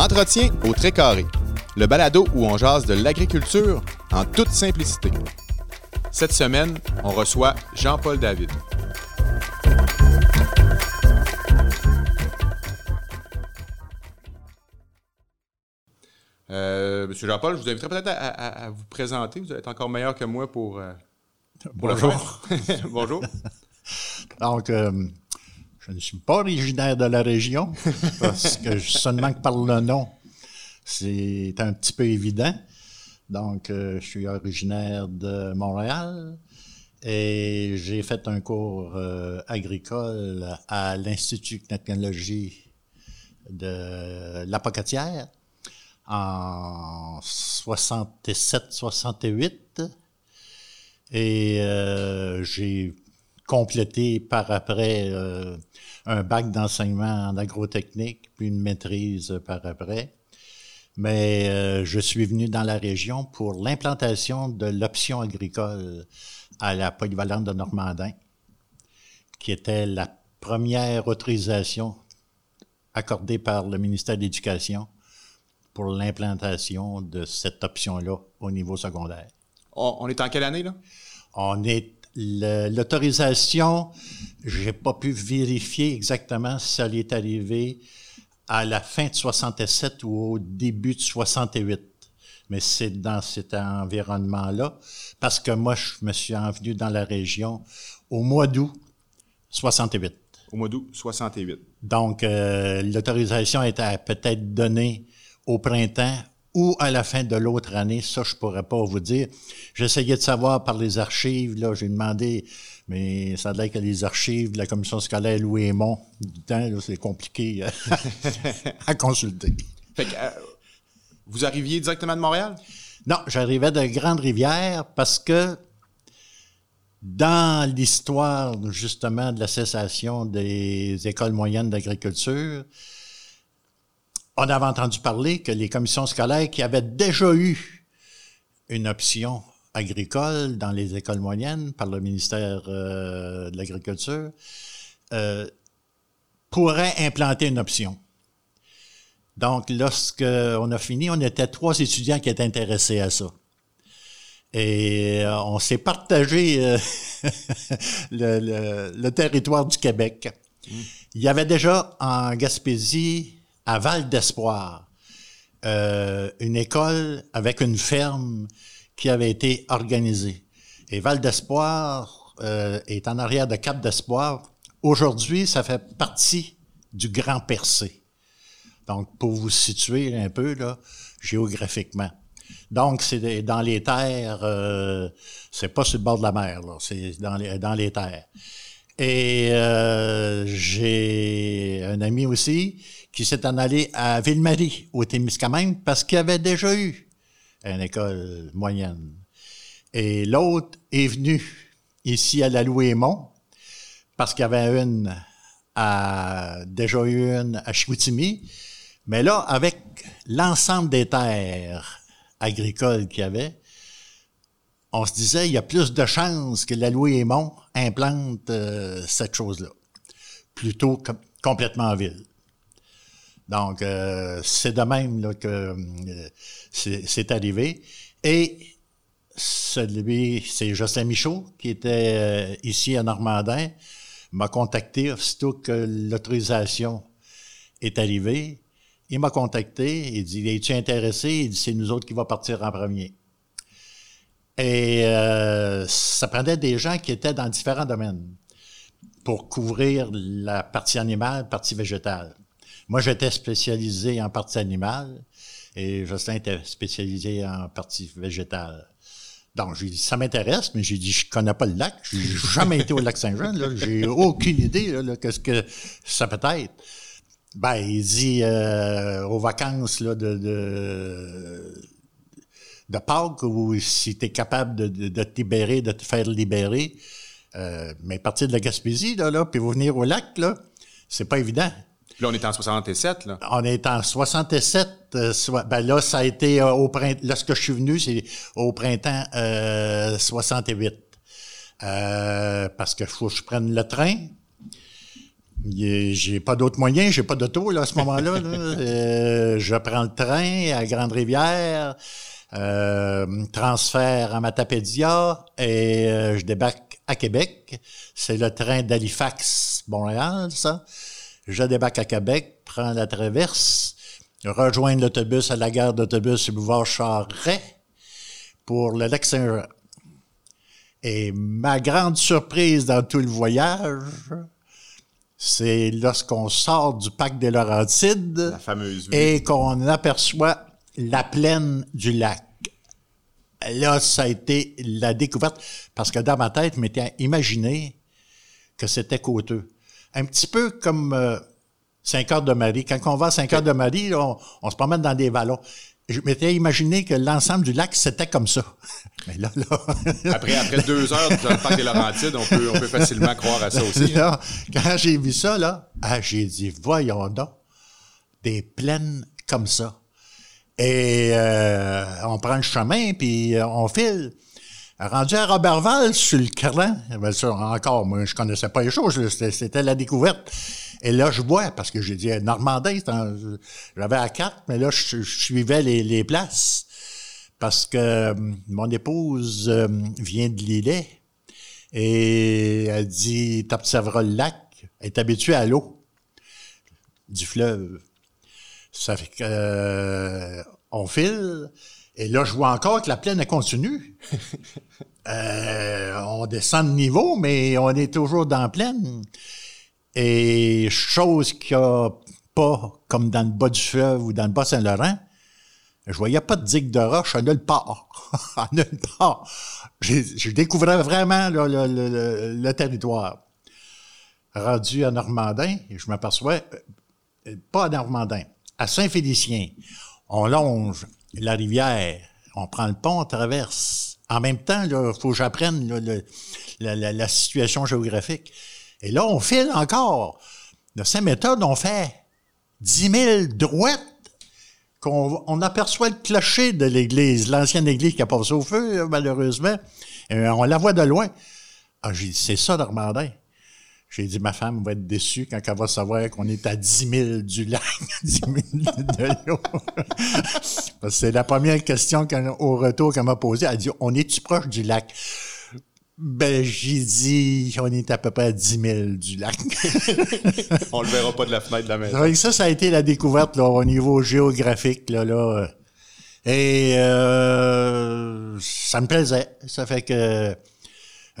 Entretien au très carré. Le balado où on jase de l'agriculture en toute simplicité. Cette semaine, on reçoit Jean-Paul David. Euh, Monsieur Jean-Paul, je vous inviterai peut-être à, vous présenter. Vous êtes encore meilleur que moi pour, euh, Bonjour. Bonjour. Donc, euh, je ne suis pas originaire de la région, parce que seulement que par le nom, c'est un petit peu évident. Donc, je suis originaire de Montréal et j'ai fait un cours agricole à l'Institut de technologie de la Pocatière en 67-68 et euh, j'ai complété par après euh, un bac d'enseignement en agrotechnique, puis une maîtrise par après. Mais euh, je suis venu dans la région pour l'implantation de l'option agricole à la polyvalente de Normandin, qui était la première autorisation accordée par le ministère de l'Éducation pour l'implantation de cette option-là au niveau secondaire. On, est en quelle année, là? On est. L'autorisation, j'ai pas pu vérifier exactement si ça est arrivé à la fin de 67 ou au début de 68. Mais c'est dans cet environnement-là, parce que moi, je me suis envenu dans la région au mois d'août 68. Au mois d'août 68. Donc, euh, l'autorisation était peut-être donnée au printemps ou à la fin de l'autre année, ça, je pourrais pas vous dire. J'essayais de savoir par les archives, là, j'ai demandé, mais ça a l'air que les archives de la commission scolaire Louis Aymon, du temps, c'est compliqué euh, à consulter. Fait que, euh, vous arriviez directement de Montréal? Non, j'arrivais de Grande-Rivière parce que dans l'histoire, justement, de la cessation des écoles moyennes d'agriculture, on avait entendu parler que les commissions scolaires qui avaient déjà eu une option agricole dans les écoles moyennes par le ministère euh, de l'Agriculture euh, pourraient implanter une option. Donc, lorsqu'on a fini, on était trois étudiants qui étaient intéressés à ça. Et euh, on s'est partagé le, territoire du Québec. Mmh. Il y avait déjà en Gaspésie à Val d'Espoir, euh, une école avec une ferme qui avait été organisée. Et Val d'Espoir euh, est en arrière de Cap d'Espoir. Aujourd'hui, ça fait partie du Grand Percé. Donc, pour vous situer un peu là, géographiquement. Donc, c'est dans les terres, euh, c'est pas sur le bord de la mer, c'est dans les, dans les terres. Et j'ai un ami aussi qui s'est en allé à Ville-Marie, au Témiscamingue, parce qu'il avait déjà eu une école moyenne. Et l'autre est venu ici à la Louémont, parce qu'il y avait une à, déjà eu une à Chicoutimi, mais là, avec l'ensemble des terres agricoles qu'il y avait, on se disait, il y a plus de chances que la Louémont implante euh, cette chose-là, plutôt que complètement en ville. Donc, euh, c'est de même là, que euh, c'est arrivé. Et celui, c'est Justin Michaud, qui était euh, ici à Normandin, m'a contacté aussitôt que l'autorisation est arrivée. Il m'a contacté, il dit Es-tu intéressé Il dit C'est nous autres qui va partir en premier. Et ça prenait des gens qui étaient dans différents domaines pour couvrir la partie animale, partie végétale. Moi, j'étais spécialisé en partie animale et Justin était spécialisé en partie végétale. Donc, j'ai dit, ça m'intéresse, mais j'ai dit, je connais pas le lac. J'ai jamais été au lac Saint-Jean. J'ai aucune idée là, qu'est-ce que ça peut être. Ben, il dit euh, aux vacances là, de, de, de Pâques, ou si tu es capable de, de, te libérer, de te faire libérer, euh, mais partir de la Gaspésie, là, là, puis vous venir au lac, là, c'est pas évident. Là, on est en 67, là. On est en 67. Euh, ben là, ça a été euh, au printemps. Lorsque je suis venu, c'est au printemps 68. Euh, parce que faut que je prenne le train. J'ai pas d'autres moyens, j'ai pas d'auto là, à ce moment-là. Euh, je prends le train à Grande-Rivière, euh, transfert à Matapédia et euh, je débarque à Québec. C'est le train d'Halifax, Montréal, ça. Je débarque à Québec, prends la traverse, rejoins l'autobus à la gare d'autobus du boulevard Charret pour le lac Saint-Jean. Et ma grande surprise dans tout le voyage, c'est lorsqu'on sort du parc des Laurentides La et qu'on aperçoit la plaine du lac. Là, ça a été la découverte, parce que dans ma tête, je m'étais imaginé que c'était côteux. Un petit peu comme euh, Saint-Cœur-de-Marie. Quand on va à Saint-Cœur-de-Marie, là, on, on se promène dans des vallons. Je m'étais imaginé que l'ensemble du lac, c'était comme ça. Mais là, là... Après, après deux heures dans le parc des Laurentides, on peut, on peut facilement croire à ça aussi. Là, quand j'ai vu ça, là, ah, j'ai dit, voyons donc, des plaines comme ça. Et euh, on prend le chemin, puis euh, on file. Rendu à Robertval, sur le cran, ça, encore, moi, je connaissais pas les choses, c'était la découverte. Et là, je vois, parce que j'ai dit, en- j'avais à carte, mais là, je, suivais les, places. Parce que euh, mon épouse euh, vient de Lillet, et elle dit, t'observeras le lac, elle est habituée à l'eau du fleuve. Ça fait que euh, file, et là, je vois encore que la plaine elle continue. Euh, on descend de niveau, mais on est toujours dans la plaine. Et chose qu'il n'y a pas, comme dans le bas du fleuve ou dans le bas Saint-Laurent, je voyais pas de digue de roche à nulle part. à nulle part. J'ai- Je découvrais vraiment là, le, le- le- le territoire. Rendu à Normandin, je m'aperçois, euh, pas à Normandin, à Saint-Félicien, on longe la rivière, on prend le pont, on traverse. En même temps, il faut que j'apprenne la, situation géographique. Et là, on file encore. De Saint-Méthode, on fait 10 000 droites qu'on on aperçoit le clocher de l'église, l'ancienne église qui a passé au feu, malheureusement. Euh, on la voit de loin. Ah, j'ai dit, c'est ça, Normandin. J'ai dit, ma femme va être déçue quand elle va savoir qu'on est à 10 000 du lac, 10 000 de l'eau. Parce que c'est la première question qu'elle- au retour qu'elle m'a posée. Elle a dit, on est-tu proche du lac? Ben, j'ai dit, on est à peu près à 10 000 du lac. On le verra pas de la fenêtre de la maison. Ça, ça a été la découverte là, au niveau géographique. Là, là. Et euh, ça me plaisait. Ça fait que...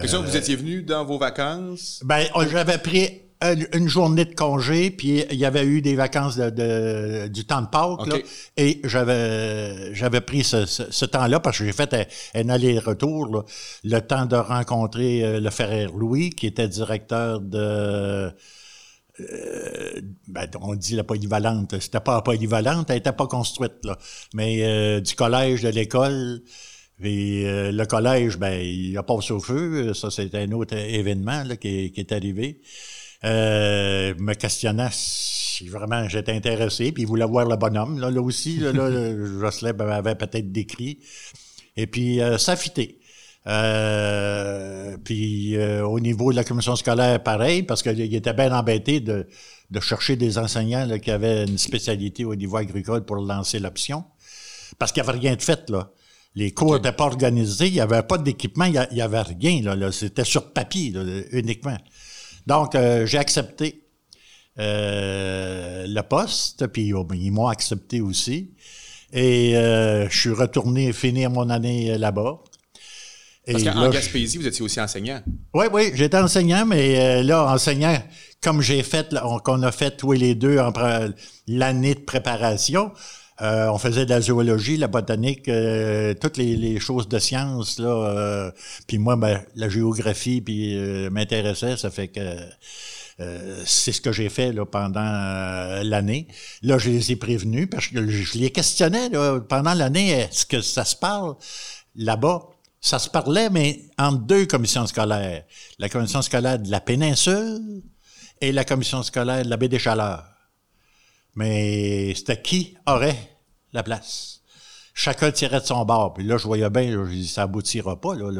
Et ça, vous étiez venu dans vos vacances? Ben, on- j'avais pris une, journée de congé, puis il y avait eu des vacances de, de- du temps de Pâques, OK. là, et j'avais j'avais pris ce, ce- ce temps-là parce que j'ai fait un, un aller-retour, le temps de rencontrer euh, le frère Louis, qui était directeur de euh, ben, on dit la polyvalente. C'était pas la polyvalente, elle était pas construite, là. Mais euh, du collège, de l'école. Et euh, le collège, ben, il a passé au feu. Ça, c'est un autre événement là, qui, qui est arrivé. Euh, me questionnant si vraiment j'étais intéressé, puis il voulait voir le bonhomme. Là, là aussi, là, là, Jocelyn avait peut-être décrit. Et puis, euh, ça fité. Euh, puis euh, au niveau de la commission scolaire, pareil, parce qu'il était bien embêté de, de chercher des enseignants là, qui avaient une spécialité au niveau agricole pour lancer l'option. Parce qu'il n'y avait rien de fait, là. Les cours n'étaient pas organisés, il n'y avait pas d'équipement, il n'y avait rien, là. là. C'était sur papier, là, uniquement. Donc, euh, j'ai accepté euh, le poste, puis oh, ben, ils m'ont accepté aussi. Et euh, je suis retourné finir mon année là-bas. Parce qu'en là, Gaspésie, vous étiez aussi enseignant. oui, oui, j'étais enseignant, mais là, enseignant, comme j'ai fait, qu'on a fait tous les deux l'année de préparation, euh, on faisait de la zoologie, la botanique, euh, toutes les, les choses de science, là. euh, puis moi, ben, la géographie, puis euh, m'intéressait, ça fait que euh, c'est ce que j'ai fait là, pendant euh, l'année. Là, je les ai prévenus parce que je, les questionnais là, pendant l'année. Est-ce que ça se parle? Là-bas? Ça se parlait, mais entre deux commissions scolaires. La commission scolaire de la péninsule et la commission scolaire de la baie des Chaleurs. Mais c'était qui aurait la place? Chacun tirait de son bord. Puis là, je voyais bien, là, je dis, ça aboutira pas. Là,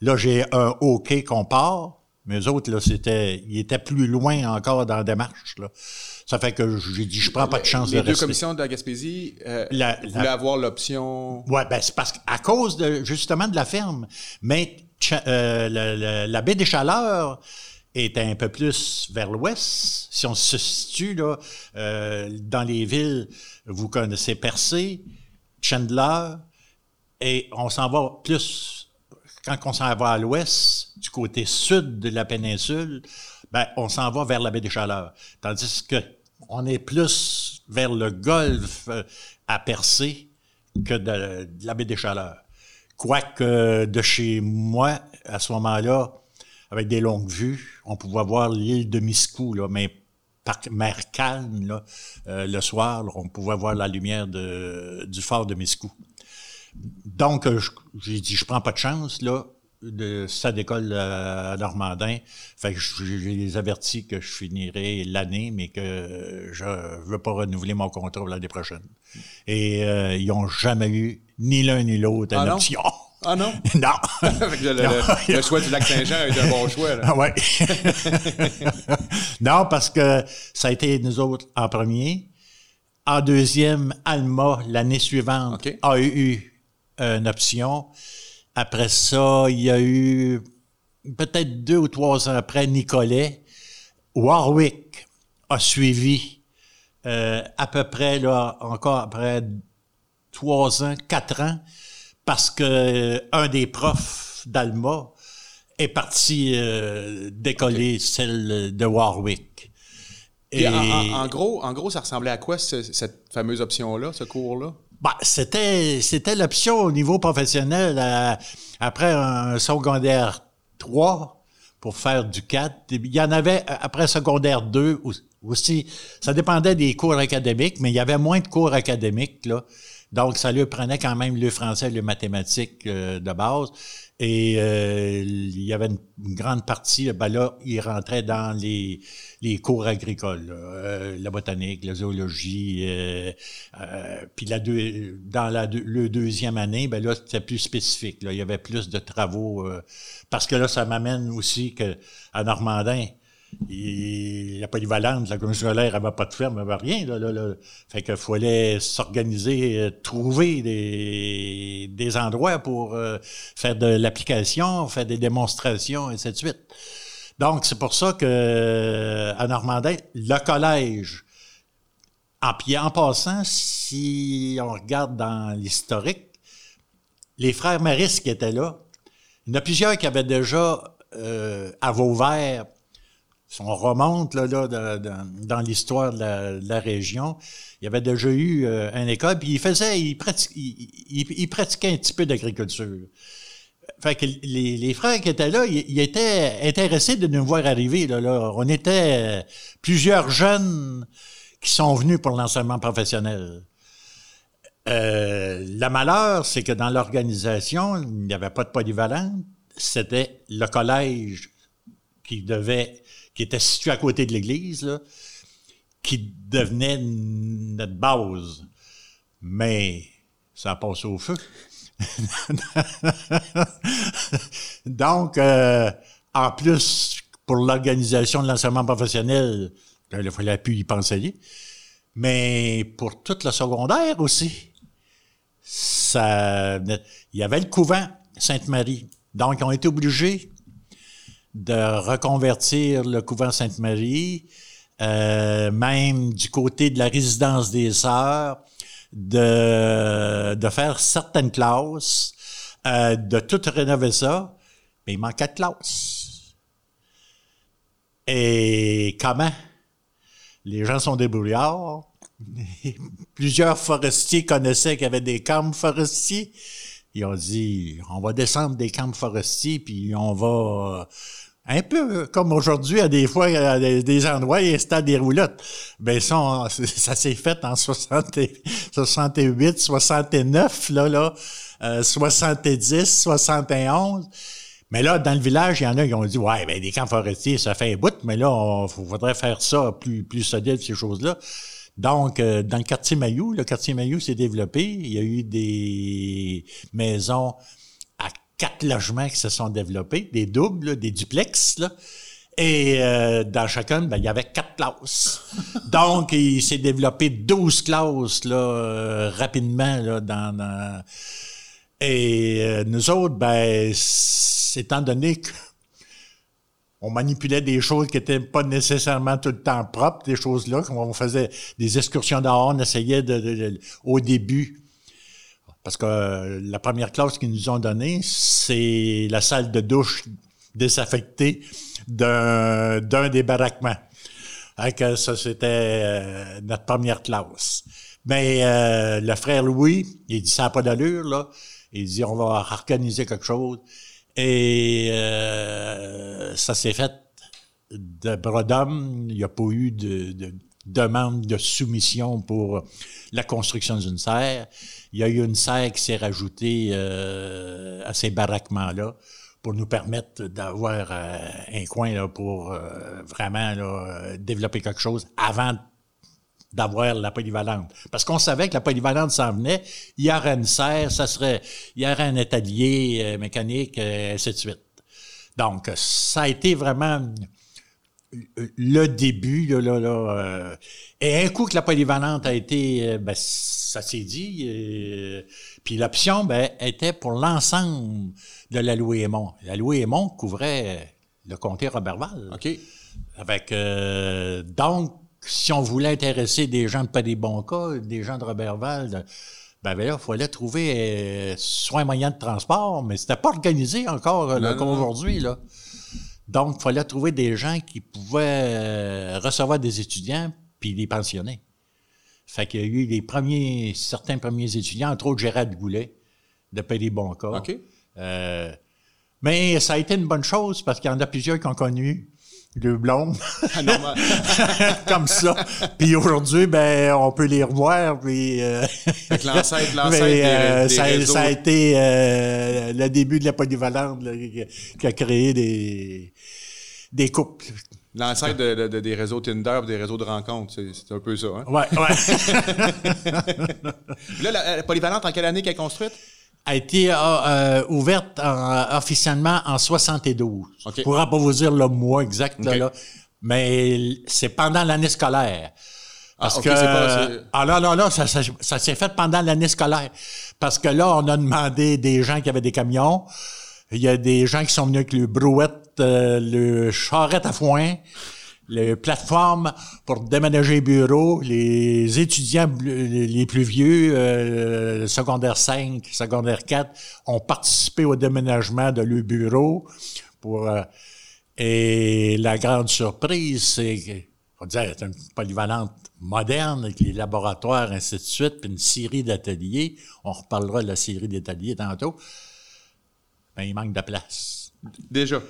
là, j'ai un OK qu'on part, Mais eux autres, là, c'était, ils étaient plus loin encore dans la démarche, là. Ça fait que j'ai dit, je prends pas de chance Les de deux rester. commissions de la Gaspésie euh, La- voulaient la- avoir l'option... Ouais, ben c'est parce qu'à cause de justement de la ferme. Mais euh, la baie des Chaleurs est un peu plus vers l'ouest. Si on se situe là, euh, dans les villes, vous connaissez Percé, Chandler, et on s'en va plus quand on s'en va à l'ouest, du côté sud de la péninsule, ben on s'en va vers la baie des Chaleurs. Tandis que on est plus vers le golfe euh, à Percé que de, la baie des Chaleurs. Quoique de chez moi, à ce moment-là, avec des longues vues, on pouvait voir l'île de Miscou, là, mais par mer calme, là, euh, le soir, là, on pouvait voir la lumière de, du fort de Miscou. Donc, euh, j'ai dit, je prends pas de chance, là, de ça d'école à Normandin. Fait que je je les avertis que je finirai l'année, mais que je veux pas renouveler mon contrat l'année prochaine. Et euh, ils ont jamais eu ni l'un ni l'autre Ah une non? Ah non? non. Le, choix du lac Saint-Jean est un bon choix. là. Ah ouais. non, parce que ça a été nous autres en premier. En deuxième, Alma, l'année suivante, a eu une option. Après ça, il y a eu peut-être deux ou trois ans après, Nicolet. Warwick a suivi euh, à peu près, là, encore après trois ans, quatre ans, parce que euh, un des profs d'Alma est parti euh, décoller celle de Warwick. Puis en, en- en gros, en gros, ça ressemblait à quoi ce- cette fameuse option-là, ce cours-là? bah, c'était c'était l'option au niveau professionnel après un secondaire 3 pour faire du 4. Il y en avait euh, après secondaire 2 ou- aussi. Ça dépendait des cours académiques, mais il y avait moins de cours académiques là. Donc ça lui prenait quand même le français, le mathématique euh, de base. Et euh, il y avait une, grande partie, ben là, il rentrait dans les, les cours agricoles, euh, la botanique, la zoologie, euh, euh, puis la deux, dans la deuxième année, ben là, c'était plus spécifique. Il y avait plus de travaux, parce que là, ça m'amène aussi que à Normandin, il, la polyvalente, la commission scolaire n'avait pas de ferme, elle avait rien. Là, là, là. Fait qu'il fallait s'organiser, euh, trouver des, des endroits pour euh, faire de l'application, faire des démonstrations, et ainsi. Donc, c'est pour ça que à Normandin, le collège, en, puis en passant, si on regarde dans l'historique, les frères Maris qui étaient là, il y en a plusieurs qui avaient déjà euh, à Vauvert, si on remonte là, là, dans l'histoire de la, la région, il y avait déjà eu euh, une école, puis il faisait, il, prati- il, il- il pratiquait un petit peu d'agriculture. Fait que les, frères qui étaient là, ils, étaient intéressés de nous voir arriver. Là, là. On était plusieurs jeunes qui sont venus pour l'enseignement professionnel. Euh, le malheur, c'est que dans l'organisation, il n'y avait pas de polyvalente. C'était le collège qui devait, qui était situé à côté de l'église, qui devenait notre base. Mais ça a passé au feu. Donc, euh, en plus, pour l'organisation de l'enseignement professionnel, là, il fallait plus y penser. Mais pour toute le secondaire aussi, ça, il y avait le couvent Sainte-Marie. Donc, ont été obligés de reconvertir le couvent Sainte-Marie, euh, même du côté de la résidence des sœurs, de, de faire certaines classes, euh, de tout rénover ça, mais il manquait de classes. Et comment? Les gens sont débrouillards. Plusieurs forestiers connaissaient qu'il y avait des camps forestiers. Ils ont dit, on va descendre des camps forestiers, puis on va... Un peu comme aujourd'hui, à des fois, à des, endroits, il installe des roulottes. Ben, ça, ça s'est fait en 60 et- 68, 69, là, là, euh, 70, 71. Mais là, dans le village, il y en a qui ont dit, ouais, ben, des camps forestiers, ça fait un bout, mais là, on faudrait faire ça plus, plus solide, ces choses-là. Donc, euh, dans le quartier Mayou, le quartier Mayou s'est développé. Il y a eu des maisons quatre logements qui se sont développés, des doubles, des duplex, là. Et euh, dans chacun, ben, il y avait quatre classes. Donc, il s'est développé 12 classes là, euh, rapidement là, dans, dans- Et euh, nous autres, ben, étant donné que on manipulait des choses qui étaient pas nécessairement tout le temps propres, des choses-là, comme on faisait des excursions dehors, on essayait de, de- de- au début. Parce que la première classe qu'ils nous ont donnée, c'est la salle de douche désaffectée d'un, d'un des baraquements. Fait que ça, c'était euh, notre première classe. Mais euh, le frère Louis, il dit ça n'a pas d'allure, là. Il dit on va organiser quelque chose. Et euh, ça s'est fait de bras d'homme. Il n'y a pas eu de, de demande de soumission pour la construction d'une serre. Il y a eu une serre qui s'est rajoutée euh, à ces baraquements-là pour nous permettre d'avoir euh, un coin là, pour euh, vraiment là, euh, développer quelque chose avant d'avoir la polyvalente. Parce qu'on savait que la polyvalente s'en venait, il y aurait une serre, ça serait, il y aurait un atelier mécanique, euh, ainsi de suite. Donc, ça a été vraiment le début, là, là, là, euh, et un coup que la polyvalente a été, euh, ben, ça s'est dit, euh, puis l'option, ben, était pour l'ensemble de la Louis-Aymon. La Louis-Aymon couvrait le comté Robertval. OK. Avec euh, donc, si on voulait intéresser des gens de pas des bons cas, des gens de Robertval, de- ben, ben là, il fallait trouver euh, soit un moyen de transport, mais c'était pas organisé encore euh, là, comme aujourd'hui. Là. Donc, il fallait trouver des gens qui pouvaient euh, recevoir des étudiants puis les pensionner. Fait qu'il y a eu les premiers, certains premiers étudiants, entre autres Gérard Goulet, de Pays. OK. Euh, mais ça a été une bonne chose parce qu'il y en a plusieurs qui ont connu deux blondes Ah, comme ça. Puis aujourd'hui, ben, on peut les revoir. Puis, euh, Fait que l'ancêtre- l'ancêtre euh, ça, ça a été euh, le début de la polyvalente là, qui, a créé des, des couples. L'ancêtre de- de- de- des réseaux Tinder, des réseaux de rencontres, c'est c'est un peu ça. Hein? Ouais, ouais. Là, la, la polyvalente, en quelle année qu'elle est construite? A été euh, euh, ouverte en- officiellement en 72. OK. Je pourrais pas vous dire le mois exact, là, mais c'est pendant l'année scolaire. Parce OK, que pas- ah là là là ça, ça, ça s'est fait pendant l'année scolaire parce que là on a demandé des gens qui avaient des camions il y a des gens qui sont venus avec le brouette euh, le charrette à foin les plateformes pour déménager les bureaux, les étudiants les plus vieux, euh, secondaire 5, secondaire 4, ont participé au déménagement de leur bureau euh, et la grande surprise, c'est on dirait c'est une polyvalente moderne avec les laboratoires, ainsi de suite, puis une série d'ateliers. On reparlera de la série d'ateliers tantôt. Mais il manque de place. Déjà.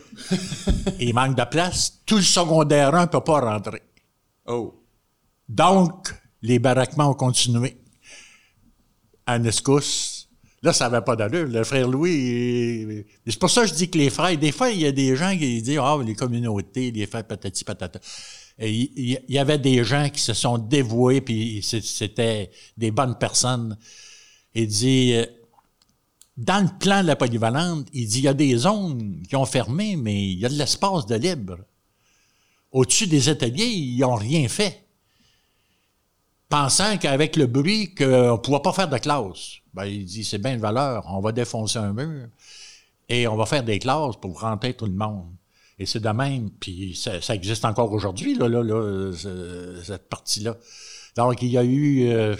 il manque de place. Tout le secondaire 1 ne peut pas rentrer. Oh. Donc, les baraquements ont continué. À Nescousse. Là, ça n'avait pas d'allure. Le frère Louis, il- c'est pour ça que je dis que les frères, des fois, il y a des gens qui disent, ah, les communautés, les frères patati patata. Et il y avait des gens qui se sont dévoués, puis c'était des bonnes personnes. Il dit, euh, dans le plan de la polyvalente, il dit, il y a des zones qui ont fermé, mais il y a de l'espace de libre. Au-dessus des ateliers, ils n'ont rien fait pensant qu'avec le bruit, qu'on ne pouvait pas faire de classe. Ben, il dit, c'est bien de valeur, on va défoncer un mur et on va faire des classes pour rentrer tout le monde. Et c'est de même, puis ça, existe encore aujourd'hui, là, là, là, ce- cette partie-là. Donc, il y a eu, euh,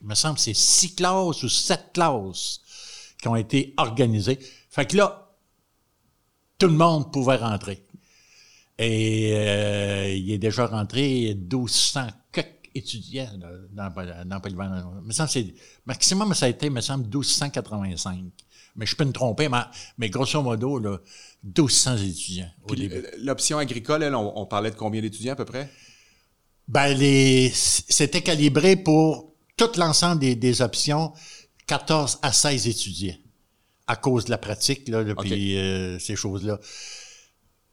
il me semble, c'est six classes ou sept classes qui ont été organisées. Fait que là, tout le monde pouvait rentrer. Et euh, il est déjà rentré 1200 quelques étudiants là, dans, dans Polyvalent. Me semble c'est maximum ça a été, me semble, 1285. Mais je peux me tromper, mais, mais grosso modo, là, 1200 étudiants au Puis, début. L'option agricole, elle, on, on parlait de combien d'étudiants à peu près? Ben, les, c'était calibré pour tout l'ensemble des, des options, 14 à 16 étudiants, à cause de la pratique, là, puis euh, ces choses-là.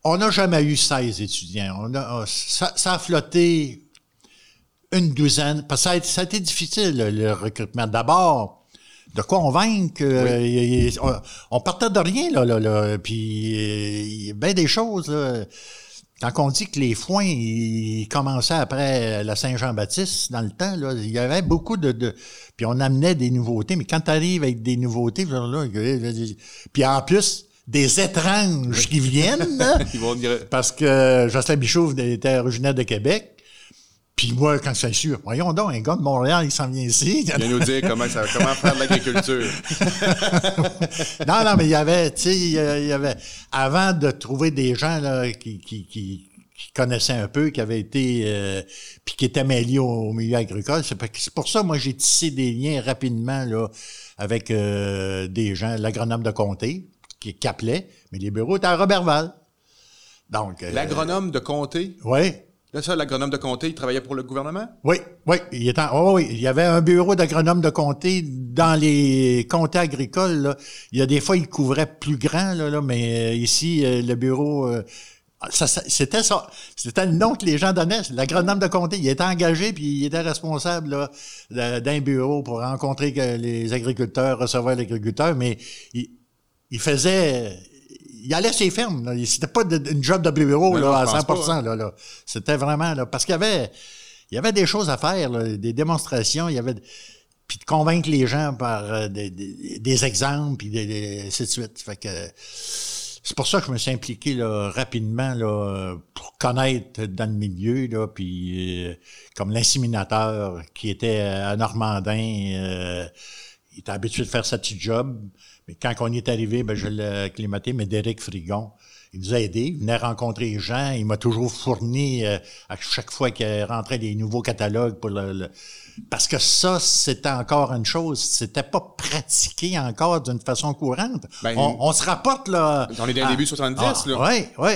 On n'a jamais eu 16 étudiants. On a, ça, ça a flotté une douzaine, parce que ça a, été- ça a été difficile, le, le recrutement. D'abord, de convaincre. euh, y- y- on, on partait de rien, là, là, là. Puis, il y a bien des choses, là. Quand on dit que les foins, ils commençaient après la Saint-Jean-Baptiste, dans le temps, là, il y avait beaucoup de, de- Puis on amenait des nouveautés, mais quand tu arrives avec des nouveautés, genre là, puis en plus, des étranges qui viennent, là, Ils vont dire. parce que Jocelyn Bichouf était originaire de Québec. Puis moi, quand c'est sûr, voyons donc, un gars de Montréal, il s'en vient ici. Viens nous dire comment, ça, comment faire de l'agriculture. non, non, mais il y avait, tu sais, il y il avait, avant de trouver des gens là, qui, qui, qui, qui connaissaient un peu, qui avaient été, euh, puis qui étaient mêlés au, au milieu agricole, c'est pas- c'est pour ça, moi, j'ai tissé des liens rapidement là avec euh, des gens, l'agronome de comté, qui, qui appelait, mais les bureaux étaient à Robertval. Donc, euh, L'agronome de comté? oui, Là, ça, l'agronome de comté, il travaillait pour le gouvernement? Oui, oui, il était, oh oui, il y avait un bureau d'agronome de comté dans les comtés agricoles. Là. Il y a des fois, il couvrait plus grand, là, là, mais euh, ici, euh, le bureau, euh, ça, ça- c'était ça, c'était le nom que les gens donnaient. L'agronome de comté, il était engagé puis il était responsable d'un bureau pour rencontrer les agriculteurs, recevoir les agriculteurs, mais il, il faisait, il allait ses fermes. Là. C'était pas de- une job de bureau là, non, à je pense 100 pas, hein. là, là. C'était vraiment là, parce qu'il y avait, il y avait des choses à faire, là, des démonstrations, il y avait, puis de convaincre les gens par euh, des, des- des exemples, puis des, des- ainsi de suite. Fait que c'est pour ça que je me suis impliqué là, rapidement là, pour connaître dans le milieu, là, puis euh, comme l'inséminateur qui était à Normandin, euh, il était habitué de faire sa petite job. Mais quand on y est arrivé, ben, je l'ai acclimaté, mais Derek Frigon, il nous a aidés, il venait rencontrer les gens, il m'a toujours fourni euh, à chaque fois qu'il rentrait des nouveaux catalogues pour le, le- parce que ça, c'était encore une chose, c'était pas pratiqué encore d'une façon courante. Ben, on, on se rapporte là. On est dans les débuts 70, là. Oui, oui.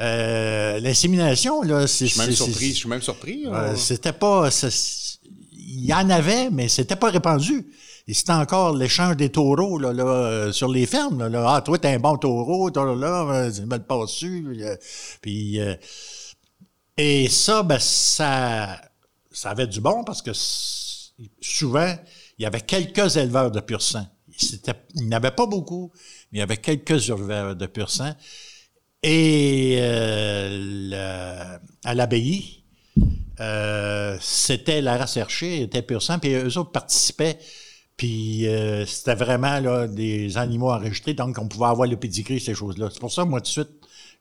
Euh, L'insémination, là, c'est. Je suis même surpris. Je suis même surpris. euh, c'était pas. Il y en avait, mais c'était pas répandu. C'était encore l'échange des taureaux là, là, euh, sur les fermes. Là. Ah, toi, t'es un bon taureau, toi, là, c'est une belle passe-dessus. euh, Puis, euh, et ça, ben, ça, ça avait du bon parce que souvent, il y avait quelques éleveurs de pur sang. Il n'y avait pas beaucoup, mais il y avait quelques éleveurs de pur sang. Et le- à l'abbaye, c'était la race était pur sang, puis eux autres participaient. Puis euh, c'était vraiment là, des animaux enregistrés, donc on pouvait avoir le pedigree, ces choses-là. C'est pour ça, moi, tout de suite,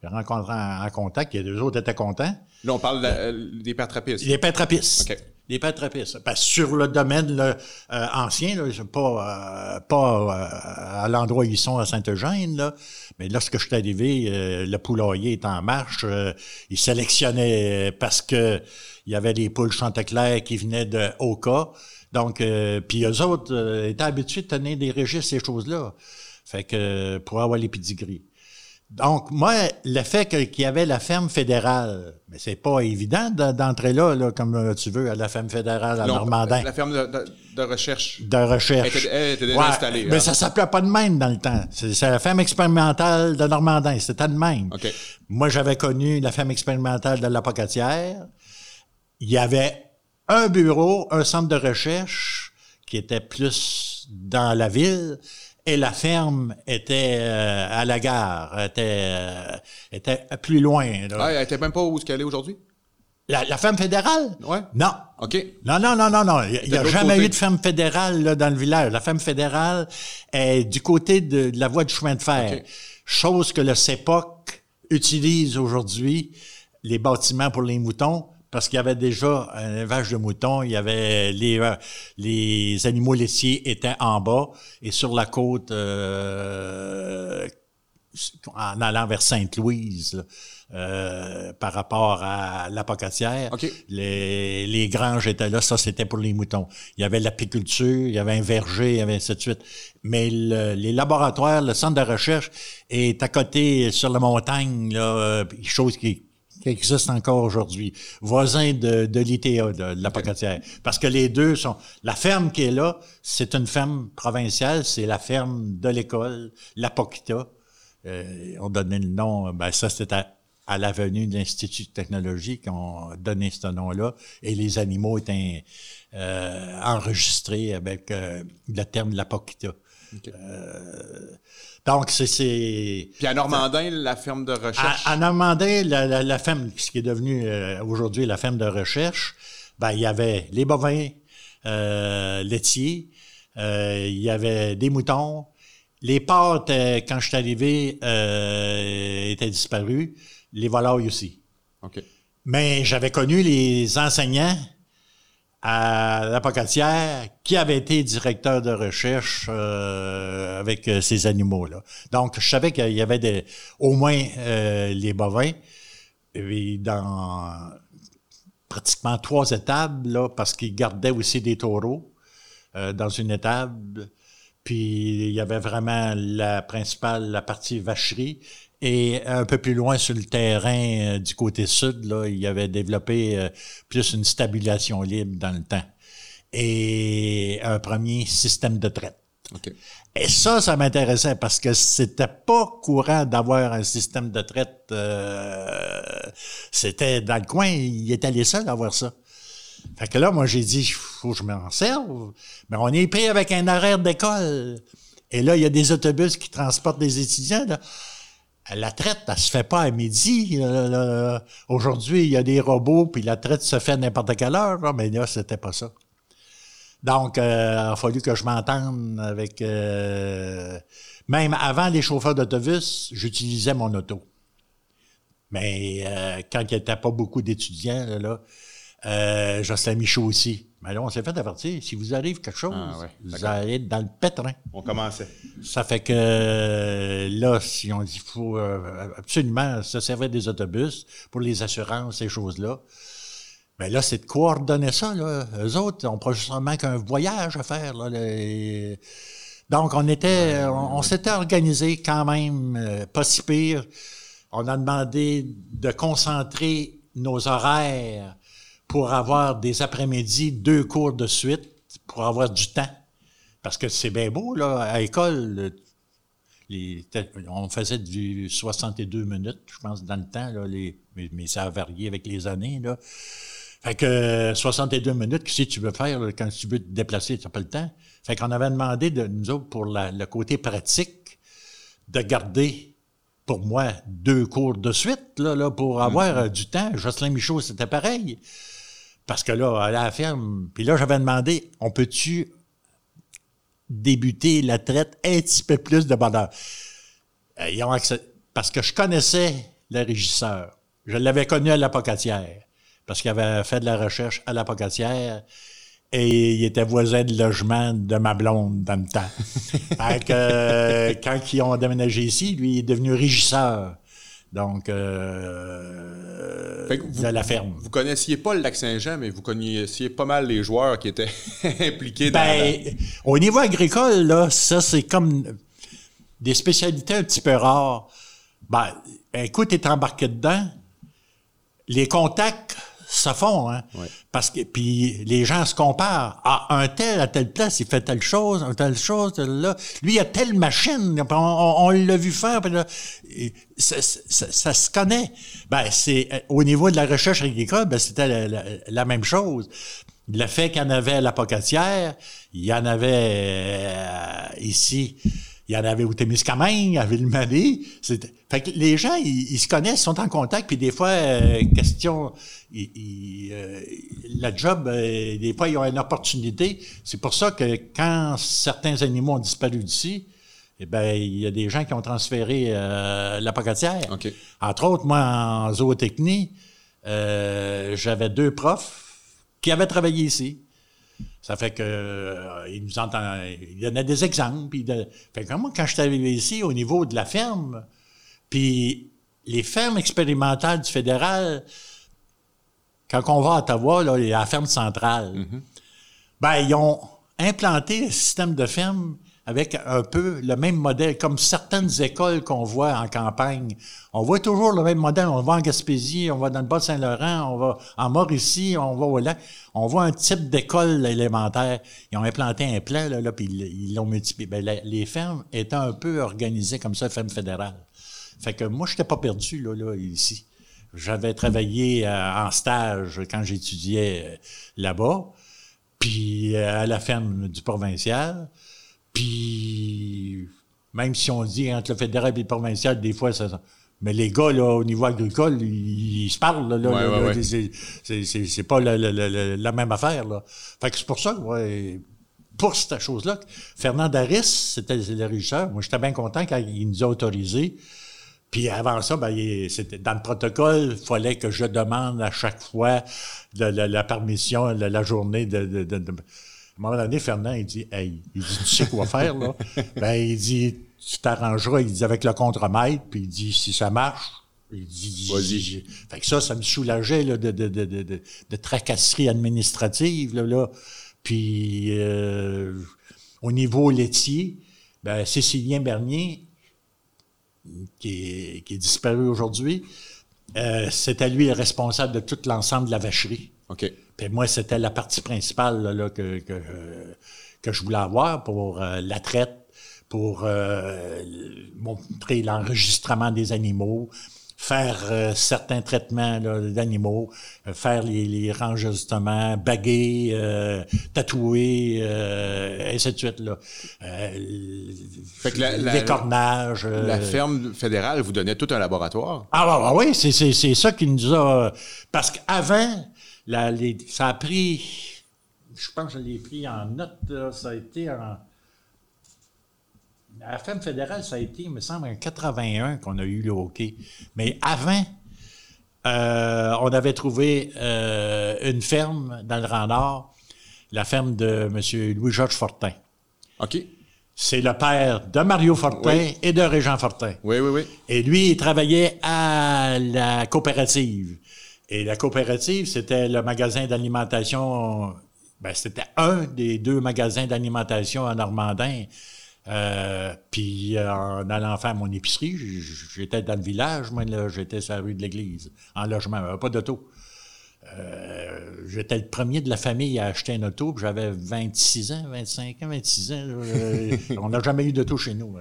j'ai rencontré en, en contact, et les autres étaient contents. Là, on parle de euh, des pères trappistes. Les pères trappistes. OK. Les pères trappistes. Parce que sur le domaine là, euh, ancien, là, pas, euh, pas euh, à l'endroit où ils sont à Sainte-Eugène, là, mais lorsque je suis arrivé, euh, le poulailler est en marche. euh, ils sélectionnaient parce que il y avait des poules Chanteclair qui venaient de Oka. Donc, euh, puis eux autres euh, étaient habitués de tenir des registres, ces choses-là. Fait que euh, pour avoir les pédigris. Donc, moi, le fait qu'il y avait la ferme fédérale, mais c'est pas évident de- d'entrer là, là, comme euh, tu veux, à la ferme fédérale à Normandin, La ferme de, de- de recherche. de recherche. Elle était- elle était déjà Ouais, installée, Mais hein. ça s'appelait pas de même dans le temps. C'est la ferme expérimentale de Normandin, c'était de même. OK. Moi, j'avais connu la ferme expérimentale de l'Apocatière. Il y avait un bureau, un centre de recherche qui était plus dans la ville et la ferme était euh, à la gare, était, euh, était plus loin. là. Ah, elle était même pas où est-ce qu'elle est aujourd'hui? La, la ferme fédérale? Ouais. Non. OK. Non, non, non, non, non. Il n'y a, jamais côté. eu de ferme fédérale là, dans le village. La ferme fédérale est du côté de, de la voie du chemin de fer. Chose que le CEPOC utilise aujourd'hui, les bâtiments pour les moutons, parce qu'il y avait déjà un élevage de moutons, il y avait les, euh, les animaux laitiers étaient en bas et sur la côte euh, en allant vers Sainte-Louise, euh, par rapport à l'apocatière. Les, les granges étaient là, ça c'était pour les moutons. Il y avait l'apiculture, il y avait un verger, il y avait ainsi de suite. Mais le- les laboratoires, le centre de recherche est à côté sur la montagne, là, euh, chose qui, qui existe encore aujourd'hui, voisin de, de l'ITA, de, de l'apocatière. Parce que les deux sont... La ferme qui est là, c'est une ferme provinciale, c'est la ferme de l'école, l'Apokita. Euh, on donnait le nom, ben ça c'était à à l'avenue de l'Institut de technologie qui ont donné ce nom-là, et les animaux étaient euh, enregistrés avec euh, le terme de la Euh, donc, c'est... Puis à Normandin, la ferme de recherche? À, Normandin, la, la, ferme, ce qui est devenu aujourd'hui la ferme de recherche, ben, il y avait les bovins laitiers, il y avait des moutons, les porcs, quand je suis arrivé, étaient disparus les volailles aussi. Mais j'avais connu les enseignants à la Pocatière qui avaient été directeurs de recherche euh, avec euh, ces animaux-là. Donc, je savais qu'il y avait des, au moins euh, les bovins et dans pratiquement trois étables, là, parce qu'ils gardaient aussi des taureaux dans une étable. Puis il y avait vraiment la principale, la partie vacherie, et un peu plus loin sur le terrain euh, du côté sud, là, il avait développé euh, plus une stabilisation libre dans le temps. Et un premier système de traite. Et ça, ça m'intéressait parce que c'était pas courant d'avoir un système de traite. Euh, c'était dans le coin, il était les seuls à avoir ça. Fait que là, moi, j'ai dit, faut que je m'en serve. Mais on est pris avec un horaire d'école. Et là, il y a des autobus qui transportent des étudiants. Là la traite, elle se fait pas à midi. Aujourd'hui, il y a des robots, puis la traite se fait n'importe quelle heure, mais là, c'était pas ça. Donc, euh, il a fallu que je m'entende avec... Euh, même avant les chauffeurs d'autobus, j'utilisais mon auto. Mais euh, quand il n'y avait pas beaucoup d'étudiants, là, là Jocelyn Michaud aussi. Mais là, on s'est fait avertir. Si vous arrive quelque chose, ah, vous allez être dans le pétrin. On commençait. Ça fait que là, si on dit qu'il faut euh, absolument se servir des autobus pour les assurances, ces choses-là. Mais ben là, c'est de coordonner ça. Là. Eux autres, on pas justement qu'un voyage à faire. Là, Donc, on était, on, s'était organisé quand même, euh, pas si pire. On a demandé de concentrer nos horaires pour avoir des après-midi, deux cours de suite, pour avoir du temps. Parce que c'est bien beau, là, à l'école, on faisait du 62 minutes, je pense, dans le temps, là, les, mais, ça a varié avec les années, là. Fait que 62 minutes, qu'est-ce que tu veux faire quand tu veux te déplacer, tu n'as pas le temps. Fait qu'on avait demandé de nous autres, pour le côté pratique, de garder pour moi deux cours de suite, là, là pour avoir mm-hmm. euh, du temps. Jocelyn Michaud, c'était pareil. Parce que là, à la ferme, puis là, j'avais demandé, on peut-tu débuter la traite un petit peu plus de bonheur? Euh, parce que je connaissais le régisseur. Je l'avais connu à l'apocatière. Parce qu'il avait fait de la recherche à l'apocatière et il était voisin de logement de ma blonde dans le temps. fait que, euh, quand ils ont déménagé ici, lui, il est devenu régisseur. Donc, euh, vous, de la ferme. Vous connaissiez pas le lac Saint-Jean, mais vous connaissiez pas mal les joueurs qui étaient impliqués dans ben, Au niveau agricole, là, ça, c'est comme des spécialités un petit peu rares. Ben, écoute, t'es embarqué dedans. Les contacts ça fond, hein? Parce que puis les gens se comparent. Ah, un tel à telle place, il fait telle chose, telle chose, telle là. Lui, il a telle machine. On, l'a vu faire. Puis là, ça, se connaît. Ben, c'est euh, au niveau de la recherche agricole, ben, c'était la, même chose. Le fait qu'il y en avait à la Pocatière, il y en avait euh, ici il y en avait au Témiscamingue, à Ville-Marie. Fait que les gens, ils, se connaissent, sont en contact, puis des fois, euh, question, euh, la job, euh, des fois, ils ont une opportunité. C'est pour ça que quand certains animaux ont disparu d'ici, eh ben, il y a des gens qui ont transféré la pocatière. Entre autres, moi, en zootechnie, j'avais deux profs qui avaient travaillé ici. Ça fait que euh, il nous entend, il donnait des exemples. Puis de, fait que moi, quand je suis arrivé ici, au niveau de la ferme, puis les fermes expérimentales du fédéral, quand on va à Ottawa, là, la ferme centrale, mm-hmm. ben, ils ont implanté un système de ferme avec un peu le même modèle, comme certaines écoles qu'on voit en campagne. On voit toujours le même modèle. On va en Gaspésie, on va dans le Bas-Saint-Laurent, on va en Mauricie, on va au lac. On voit un type d'école élémentaire. Ils ont implanté un plan, là, là puis ils l'ont multiplié. Ben, les fermes étaient un peu organisées comme ça, ferme fédérale. Fait que moi, je n'étais pas perdu là, là, ici. J'avais travaillé euh, en stage quand j'étudiais euh, là-bas, puis euh, à la ferme du provincial. Puis même si on dit entre le fédéral et le provincial, des fois, ça. Mais les gars, là, au niveau agricole, ils, se parlent, là. là, Ouais, là, ouais, ouais. c'est- c'est- C'est c'est pas la, la- la- la même affaire, là. Fait que c'est pour ça que, ouais, pour cette chose-là, Fernand Daris, c'était le régisseur. Moi, j'étais bien content quand il nous a autorisés. Puis avant ça, ben, c'était dans le protocole, il fallait que je demande à chaque fois la, permission, la, la journée de, un moment donné, Fernand, il dit Hey, il dit, tu sais quoi faire, là? ben, il dit Tu t'arrangeras, il dit avec le contremaître, puis il dit si ça marche. Il dit, Vas-y. Fait que ça, ça me soulageait là, de, de, de, de, de, de tracasserie administrative. Là, là. Puis euh, au niveau laitier, ben, Cécilien Bernier, qui est, qui est disparu aujourd'hui, euh, c'était lui le responsable de tout l'ensemble de la vacherie. OK. Puis moi, c'était la partie principale là, là, que, que, euh, que je voulais avoir pour euh, la traite, pour euh, montrer l'enregistrement des animaux, faire euh, certains traitements d'animaux, euh, faire les, les enregistrements, baguer, euh, tatouer, euh, et ainsi de suite. Là. Euh, Fait que la- la- les cornages. euh, La ferme fédérale vous donnait tout un laboratoire? ah, bah, bah oui, c'est, c'est, c'est ça qui nous a. Parce qu'avant, la, les, ça a pris. Je pense que je l'ai pris en note, là, ça a été en. À la ferme fédérale, ça a été, il me semble, en 81 qu'on a eu le hockey. Mais avant, euh, on avait trouvé euh, une ferme dans le Grand Nord, la ferme de M. Louis-Georges Fortin. OK. C'est le père de Mario Fortin Oui. et de Régent Fortin. Oui, oui, oui. Et lui, il travaillait à la coopérative. Et la coopérative, c'était le magasin d'alimentation. Ben, c'était un des deux magasins d'alimentation à Normandin. Euh, puis euh, en allant faire mon épicerie, j'étais dans le village, moi, là, j'étais sur la rue de l'église, en logement, euh, pas d'auto. Euh, j'étais le premier de la famille à acheter un auto, puis j'avais 26 ans, 25 ans, 26 ans. euh, on n'a jamais eu d'auto chez nous.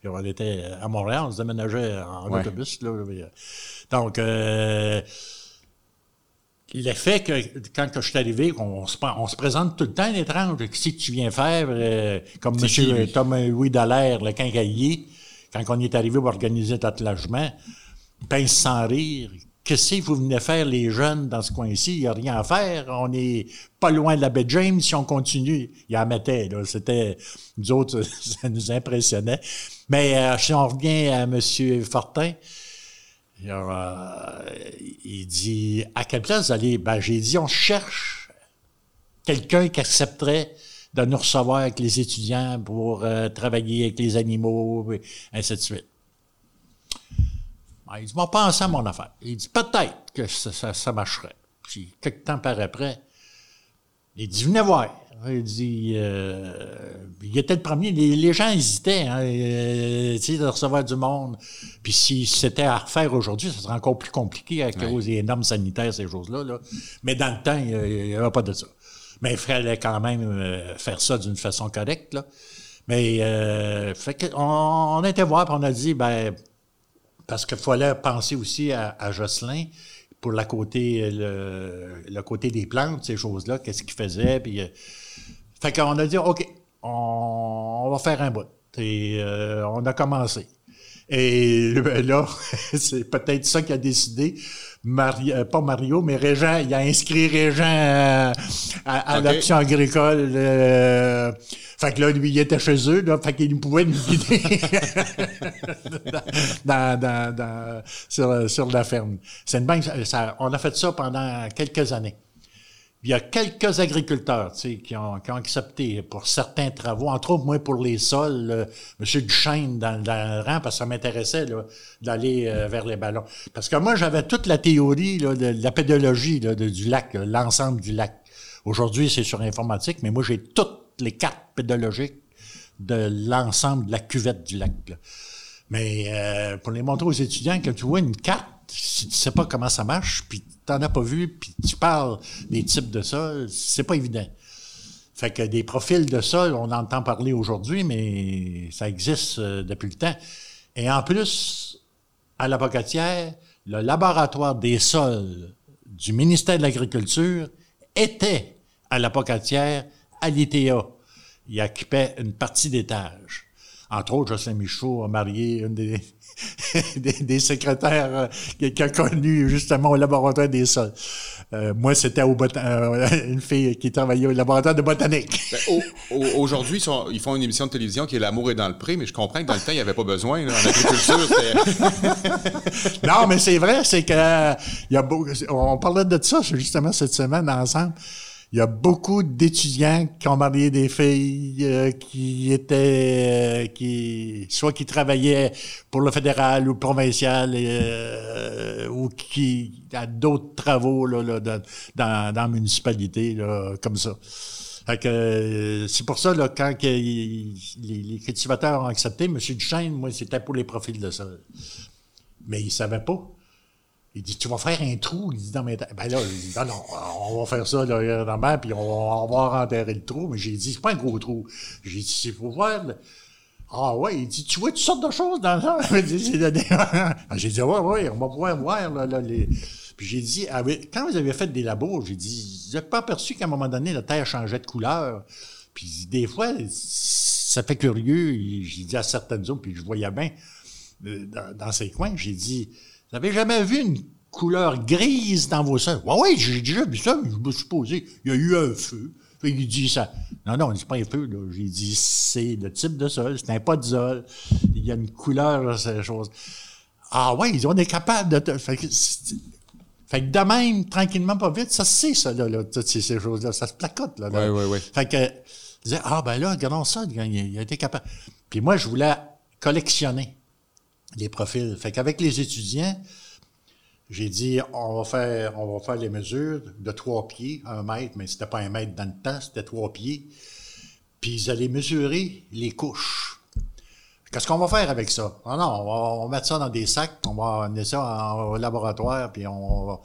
puis on était à Montréal, on se déménageait en Ouais. autobus. Là, donc, euh, l'effet que quand que je suis arrivé, on se, on se présente tout le temps l'étrange. Qu'est-ce que tu viens faire? euh, comme M. Thomas Louis Dallaire, le quincaillier, quand on est arrivé pour organiser notre logement, pince sans rire. Qu'est-ce que vous venez faire, les jeunes, dans ce coin-ci? Il n'y a rien à faire. On est pas loin de la baie James. Si on continue, il en mettait. Là. C'était, nous autres, ça nous impressionnait. Mais euh, si on revient à M. Fortin, euh, il dit à quelle place vous allez? Ben, j'ai dit on cherche quelqu'un qui accepterait de nous recevoir avec les étudiants pour euh, travailler avec les animaux, et ainsi de suite. Ben, il dit Bon, pense à mon affaire. Il dit peut-être que ça, ça, ça marcherait. Puis, quelques temps par après, il dit venez voir. Il dit euh, il était le premier. Les, les gens hésitaient, hein, euh, tu sais, de recevoir du monde. Puis si c'était à refaire aujourd'hui, ça serait encore plus compliqué à cause des normes sanitaires, ces choses-là. Là. Mais dans le temps, il n'y avait pas de ça. Mais il fallait quand même euh, faire ça d'une façon correcte. Là. Mais euh, fait on était voir, puis on a dit, ben, parce qu'il fallait penser aussi à, à Jocelyn pour la côté, le, le côté des plantes, ces choses-là, qu'est-ce qu'il faisait. Puis, euh, fait qu'on a dit, OK, on, on va faire un bout. Et euh, on a commencé. Et ben là, c'est peut-être ça qui a décidé. Mari- euh, pas Mario, mais Régent, il a inscrit Régent à, à- à OK. l'option agricole. euh, fait que là, lui, il était chez eux, là, fait qu'il pouvait nous guider dans, dans- dans- sur, sur la ferme. C'est une bonne- ça- on a fait ça pendant quelques années. Il y a quelques agriculteurs tu sais, qui, ont, qui ont accepté pour certains travaux, entre autres, moi, pour les sols, euh, M. Duchesne dans, dans le rang, parce que ça m'intéressait d'aller euh, vers les ballons. Parce que moi, j'avais toute la théorie là, de, la pédologie là, de- du lac, l'ensemble du lac. Aujourd'hui, c'est sur informatique, mais moi, j'ai toutes les cartes pédologiques de l'ensemble de la cuvette du lac. là. Mais euh, pour les montrer aux étudiants que tu vois une carte, si tu sais pas comment ça marche, puis t'en as pas vu, puis tu parles des types de sol, c'est pas évident. Fait que des profils de sol, on entend parler aujourd'hui, mais ça existe euh, depuis le temps. Et en plus, à la Bocatière, le laboratoire des sols du ministère de l'Agriculture était à la Pocatière, à l'ITA. Il occupait une partie d'étage. Entre autres, Jocelyn Michaud a marié une des, des, secrétaires euh, qui, a connu justement au laboratoire des sols. Euh, moi, c'était au euh, une fille qui travaillait au laboratoire de botanique. Ben, aujourd'hui, ils, font une émission de télévision qui est L'amour est dans le pré, mais je comprends que dans le temps, il n'y avait pas besoin. en agriculture, non, mais c'est vrai, c'est que il y a on parlait de ça justement cette semaine ensemble il y a beaucoup d'étudiants qui ont marié des filles euh, qui étaient, euh, qui soit qui travaillaient pour le fédéral ou provincial euh, ou qui a d'autres travaux là, dans, dans, la municipalité là, comme ça. que c'est pour ça là, quand les, les, cultivateurs ont accepté, M. Duchesne, moi, c'était pour les profils de sol. Mais ils savaient pas. Il dit, tu vas faire un trou? Il dit, dans mes Ben là, dit, non, non, on va faire ça, là, ma, puis on, va enterrer le trou. Mais j'ai dit, c'est pas un gros trou. J'ai dit, il faut voir. Ah ouais, il dit, tu vois toutes sortes de choses dans ça? j'ai dit, ouais, ouais, on va pouvoir voir, là, là les... Puis j'ai dit, quand vous avez fait des labos, j'ai dit, vous pas aperçu qu'à un moment donné, la terre changeait de couleur? Puis des fois, ça fait curieux. J'ai dit à certaines zones, puis je voyais bien euh, dans, dans ces coins, j'ai dit, vous n'avez jamais vu une couleur grise dans vos sols? Oui, oui, j'ai déjà vu ça, mais je me suis posé. Il y a eu un feu. il dit ça. Non, non, c'est pas un feu, là. J'ai dit, c'est le type de sol, c'est un pas de sol. Il y a une couleur, ces choses. Ah ouais, on est capable de... Fait que, fait que de même, tranquillement, pas vite, ça c'est ça, là, là toutes ces, choses-là. Ça se placote, là. Oui, oui, oui. Fait que, je disais, ah ben là, regardons ça, il a été capable. Puis moi, je voulais collectionner les profils. Fait qu'avec les étudiants, j'ai dit, on va faire, les mesures de trois pieds, un mètre, mais c'était pas un mètre dans le temps, c'était trois pieds. Puis ils allaient mesurer les couches. Qu'est-ce qu'on va faire avec ça? Non, non, on va, mettre ça dans des sacs, on va amener ça au laboratoire, puis on.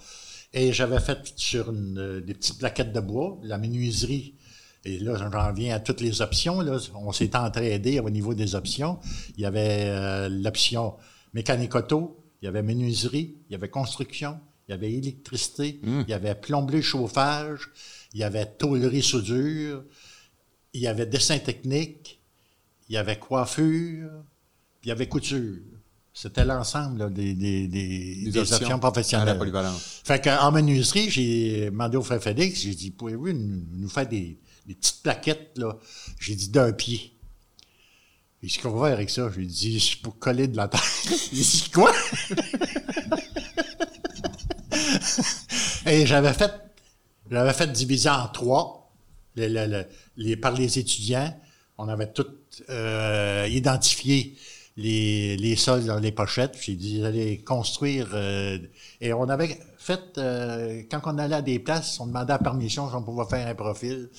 Et j'avais fait sur des petites plaquettes de bois, la menuiserie et là, j'en viens à toutes les options. Là. On s'est entraidé au niveau des options. Il y avait euh, l'option mécanique auto, il y avait menuiserie, il y avait construction, il y avait électricité, hmm. il y avait plomberie chauffage, il y avait tôlerie soudure, il y avait dessin technique, il y avait coiffure, il y avait couture. C'était l'ensemble des, des, des, options, professionnelles. À la polyvalence. Fait qu'en menuiserie, j'ai demandé au frère Félix, j'ai dit, pouvez-vous nous faire des, des petites plaquettes, là. J'ai dit d'un pied. Il dit, qu'on va avec ça? J'ai dit, c'est pour coller de la terre. Il dit, quoi? Et j'avais fait, j'avais fait diviser en trois, les, par les étudiants. On avait tout euh, identifié les, les sols dans les pochettes. J'ai dit, allez construire. Euh, et on avait fait, euh, quand on allait à des places, on demandait la permission si on pouvait faire un profil.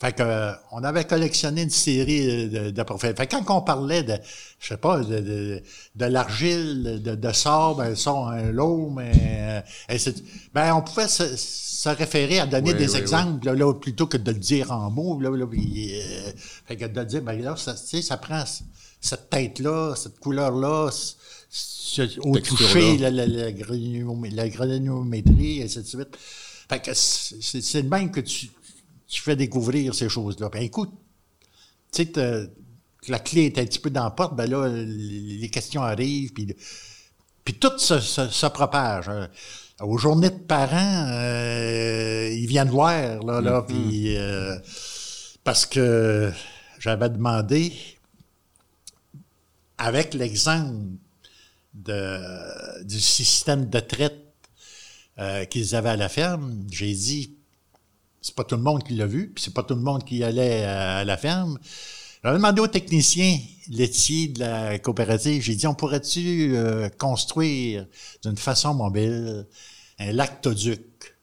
Fait que, euh, on avait collectionné une série de, de profils. Fait que quand on parlait de, je sais pas, de, de, de l'argile, de, de sable, un son, un lot, mais ben on pouvait se, se référer à donner des exemples Là, plutôt que de le dire en mots. Là, là, fait que de dire, ben là, ça, ça prend cette tête-là, cette couleur-là, au toucher, la, la, la, granulométrie, et ainsi de suite. Fait que c'est le même que tu, tu fais découvrir ces choses-là. Ben écoute, tu sais, la clé est un petit peu dans la porte, ben là, les questions arrivent, puis, puis tout se, se, propage. Hein. Aux journées de parents, euh, ils viennent voir, là, là, mm-hmm. puis... Euh, parce que j'avais demandé avec l'exemple du système de traite euh, qu'ils avaient à la ferme, j'ai dit, c'est pas tout le monde qui l'a vu, puis c'est pas tout le monde qui allait à, la ferme. J'avais demandé aux techniciens laitiers de la coopérative, j'ai dit, on pourrait-tu euh, construire d'une façon mobile un lactoduc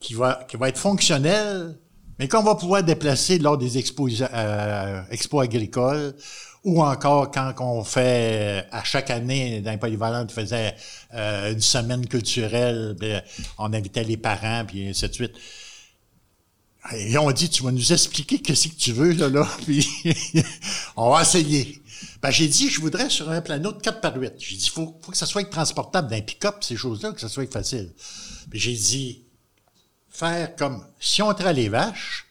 qui va, qui va être fonctionnel mais qu'on va pouvoir déplacer lors des expos, euh, expos agricoles ou encore quand on fait à chaque année dans les polyvalentes, on faisait euh, une semaine culturelle, on invitait les parents, puis ainsi de suite. Et on dit, tu vas nous expliquer qu'est-ce que tu veux, là, là, puis on va essayer. Ben, j'ai dit, je voudrais sur un planot de 4 par 8. J'ai dit, faut, faut que ça soit transportable d'un pick-up, ces choses-là, que ça soit facile. Puis j'ai dit, faire comme si on traitait les vaches,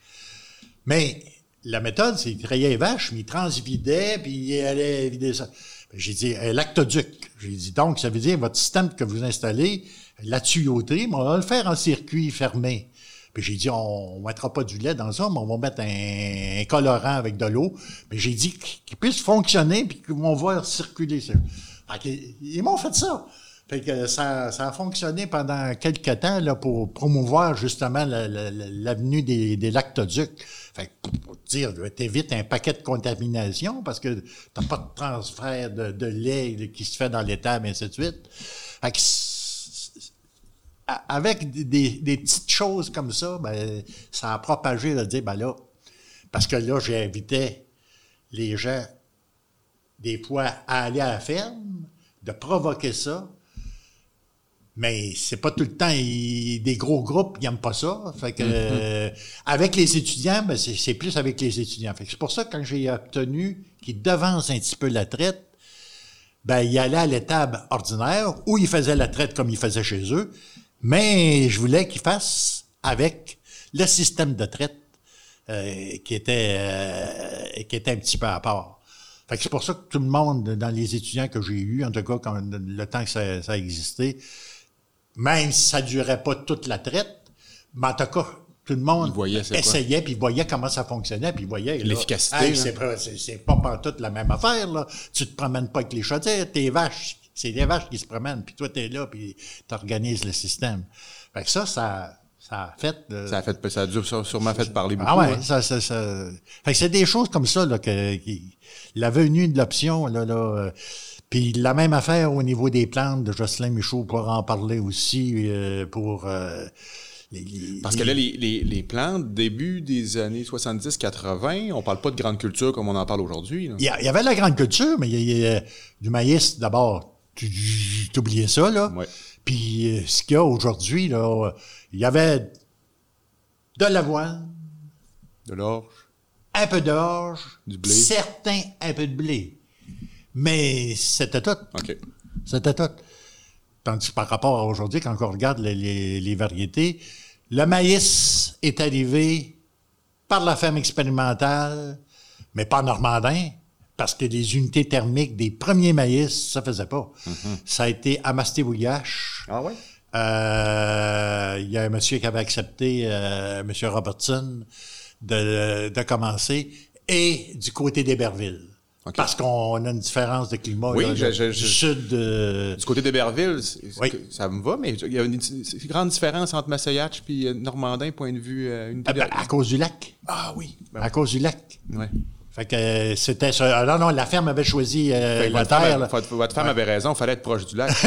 mais la méthode, c'est qu'il les vaches, mais il transvidait, puis il allait vider ça. Ben, j'ai dit, un lactoduc. J'ai dit, donc, ça veut dire, votre système que vous installez, la tuyauterie, mais on va le faire en circuit fermé. Puis j'ai dit, on, ne mettra pas du lait dans ça, mais on va mettre un, colorant avec de l'eau. Mais j'ai dit qu'il puisse fonctionner, puis qu'on va circuler. ils m'ont fait ça. Fait que ça, ça, a fonctionné pendant quelques temps là, pour promouvoir justement l'avenue des, des lactoducs. Fait que pour dire, t'évites un paquet de contamination parce que t'as pas de transfert de, de lait qui se fait dans l'étable, et ainsi de suite. Fait que avec des, petites choses comme ça, ben, ça a propagé de dire, ben là, parce que là, j'invitais les gens, des fois, à aller à la ferme, de provoquer ça. Mais c'est pas tout le temps des gros groupes, ils n'aiment pas ça. Fait que mm-hmm. avec les étudiants, ben c'est plus avec les étudiants. Fait que c'est pour ça que quand j'ai obtenu qu'ils devancent un petit peu la traite, ben il allait à l'étable ordinaire où il faisait la traite comme il faisait chez eux. Mais je voulais qu'il fasse avec le système de traite euh, qui était euh, qui était un petit peu à part. Fait que c'est pour ça que tout le monde, dans les étudiants que j'ai eus, en tout cas quand le temps que ça, ça existait, même si ça durait pas toute la traite, mais en tout cas, tout le monde essayait, puis voyait comment ça fonctionnait, puis voyait... L'efficacité. c'est pas, c'est pas toute la même affaire, là. Tu te promènes pas avec les chaudières, tes vaches c'est des vaches qui se promènent, puis toi, tu es là, puis tu organises le système. Fait que ça, ça, ça a fait... ça a fait, ça a dû, sûrement fait parler beaucoup. Ah ouais, hein. ça, ça, ça, Fait que c'est des choses comme ça, là, que, la venue de l'option, là, là, euh, puis la même affaire au niveau des plantes de Jocelyn Michaud pour en parler aussi, euh, pour... Euh, parce que là, les, les, les, plantes, début des années 70-80, on parle pas de grande culture comme on en parle aujourd'hui. Il y, avait la grande culture, mais il y, a du maïs d'abord tu oubliais ça, là. Puis euh, ce qu'il y a aujourd'hui, là, il y avait de l'avoine. De l'orge. Un peu d'orge. Du blé. Certains, un peu de blé. Mais c'était tout. OK. C'était tout. Tandis que par rapport à aujourd'hui, quand on regarde les, les, variétés, le maïs est arrivé par la ferme expérimentale, mais pas normandin, parce que les unités thermiques des premiers maïs, ça faisait pas. Mm-hmm. Ça a été Amasté-Bouillache. Ah ouais? Euh, il y a un monsieur qui avait accepté, euh, monsieur Robertson, de, de commencer, et du côté d'Héberville. Parce qu'on a une différence de climat oui, du sud de... Du côté d'Héberville, ça me va, mais il y a une, grande différence entre Massayach et Normandin, point de vue euh, unité ah, ben, À cause du lac. Ah oui. à cause du lac. Ouais. Fait que euh, c'était. Ah, non, non, la ferme avait choisi euh, la terre. votre femme avait raison, il fallait être proche du lac.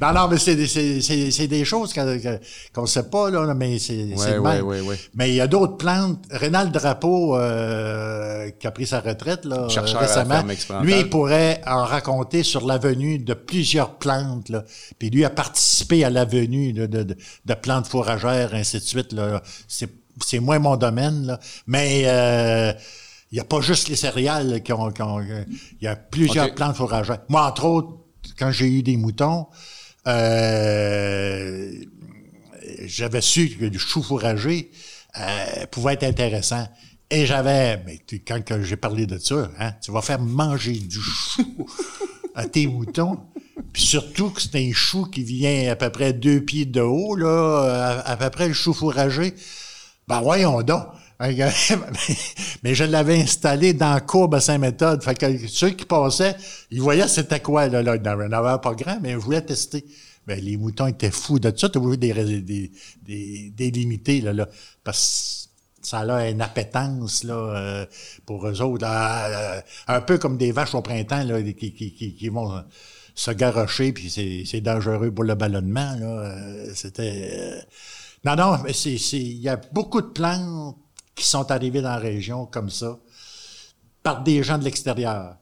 non, non, mais c'est des, des choses qu'on ne sait pas, là, mais c'est ouais, ouais, ouais, ouais, Mais il y a d'autres plantes. Rénal Drapeau, euh, qui a pris sa retraite là, récemment, lui, il pourrait en raconter sur l'avenue de plusieurs plantes. Là. Puis lui a participé à l'avenue de, de, de, plantes fourragères, ainsi de suite. Là. C'est c'est moins mon domaine, là. mais euh, il n'y a pas juste les céréales qui ont... Il y a plusieurs plantes fourragères. Moi, entre autres, quand j'ai eu des moutons, euh, j'avais su que le chou fourragé euh, pouvait être intéressant. Et j'avais, mais quand j'ai parlé de ça, hein, tu vas faire manger du chou à tes moutons. Puis surtout que c'est un chou qui vient à peu près deux pieds de haut, là, à, à peu près le chou fourragé. Ben voyons donc. Mais je l'avais installé dans la courbe à Saint-Méthode. Fait que ceux qui passaient, ils voyaient c'était quoi, là, là. Il n'y pas grand, mais je voulais tester. Ben, les moutons étaient fous de ça. Tu vu des, des, des, des limités, là, là. Parce que ça a une appétence, là, euh, pour eux autres. Euh, un peu comme des vaches au printemps, là, qui, qui, qui, vont se garrocher, puis c'est dangereux pour le ballonnement, là. Euh, c'était... Non, non, mais c'est, il y a beaucoup de plantes qui sont arrivées dans la région comme ça, par des gens de l'extérieur.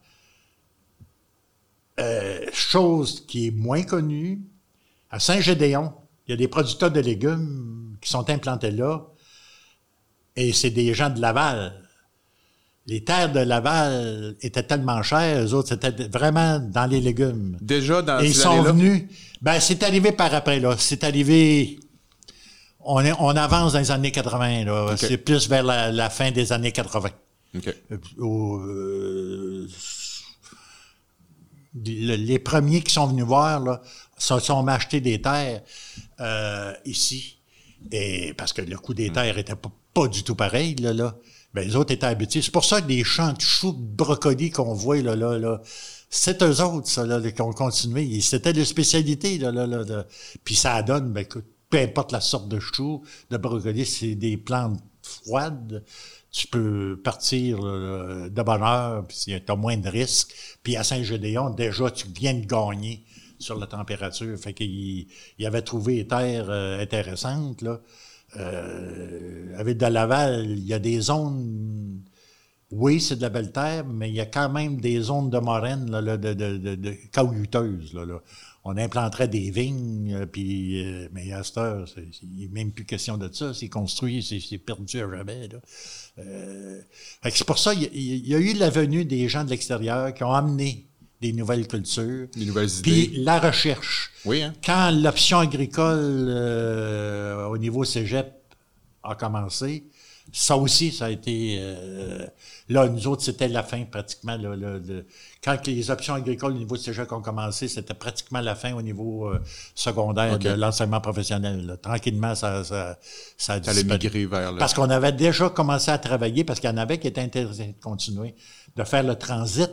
Euh, chose qui est moins connue, à Saint-Gédéon, il y a des producteurs de légumes qui sont implantés là, et c'est des gens de Laval. les terres de Laval étaient tellement chères, eux autres, c'était vraiment dans les légumes. Déjà dans Et ils sont venus. Ben, c'est arrivé par après, là. C'est arrivé. On, est, on avance dans les années 80, là. C'est plus vers la, la fin des années 80. OK. Euh, euh, le- les premiers qui sont venus voir, là, se sont achetés des terres euh, ici. Et parce que le coût des terres était pas, pas du tout pareil, là, là. Ben, les autres étaient habitués. C'est pour ça que les champs de choux, de brocolis qu'on voit, là, là, là, c'est eux autres, ça, là, qui ont continué. C'était leur spécialité, là, là, là, là. Puis ça donne, ben, écoute, peu importe la sorte de chou, de brocoli, c'est des plantes froides. Tu peux partir là, de bonne heure, puis tu as moins de risques. Puis à Saint-Gédéon, déjà, tu viens de gagner sur la température. Fait qu'il il avait trouvé les terres euh, intéressantes, là. Euh, avec de Laval, il y a des zones oui, c'est de la belle terre, mais il y a quand même des zones de moraine, là, de, de, de, de là, là. On implanterait des vignes, euh, puis, euh, mais à cette heure, il n'est même plus question de ça. C'est construit, c'est perdu à jamais. Euh, c'est pour ça qu'il y, a- il y a eu la venue des gens de l'extérieur qui ont amené des nouvelles cultures. Des nouvelles Puis idées. la recherche. Oui, hein? Quand l'option agricole euh, au niveau cégep a commencé, ça aussi, ça a été... euh, là, nous autres, c'était la fin pratiquement. là, là, de- quand les options agricoles au niveau cégep ont commencé, c'était pratiquement la fin au niveau euh, secondaire de l'enseignement professionnel. là. Tranquillement, ça, ça, ça a disparu. vers. Parce qu'on avait déjà commencé à travailler, parce qu'il y en avait qui étaient intéressés de continuer, de faire le transit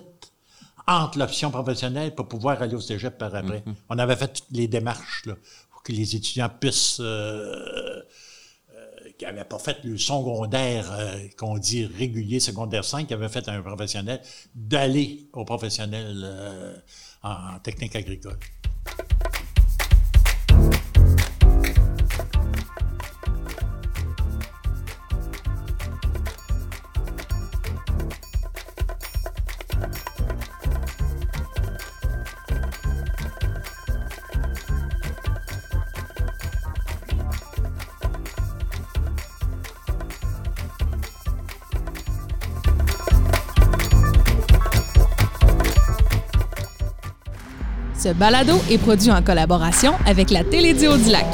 entre l'option professionnelle pour pouvoir aller au cégep par après. On avait fait toutes les démarches là, pour que les étudiants puissent, euh, qui n'avaient pas fait le secondaire, euh, qu'on dit régulier, secondaire 5, qui avaient fait un professionnel, d'aller au professionnel euh, en technique agricole. Ce balado est produit en collaboration avec la Télédio du Lac.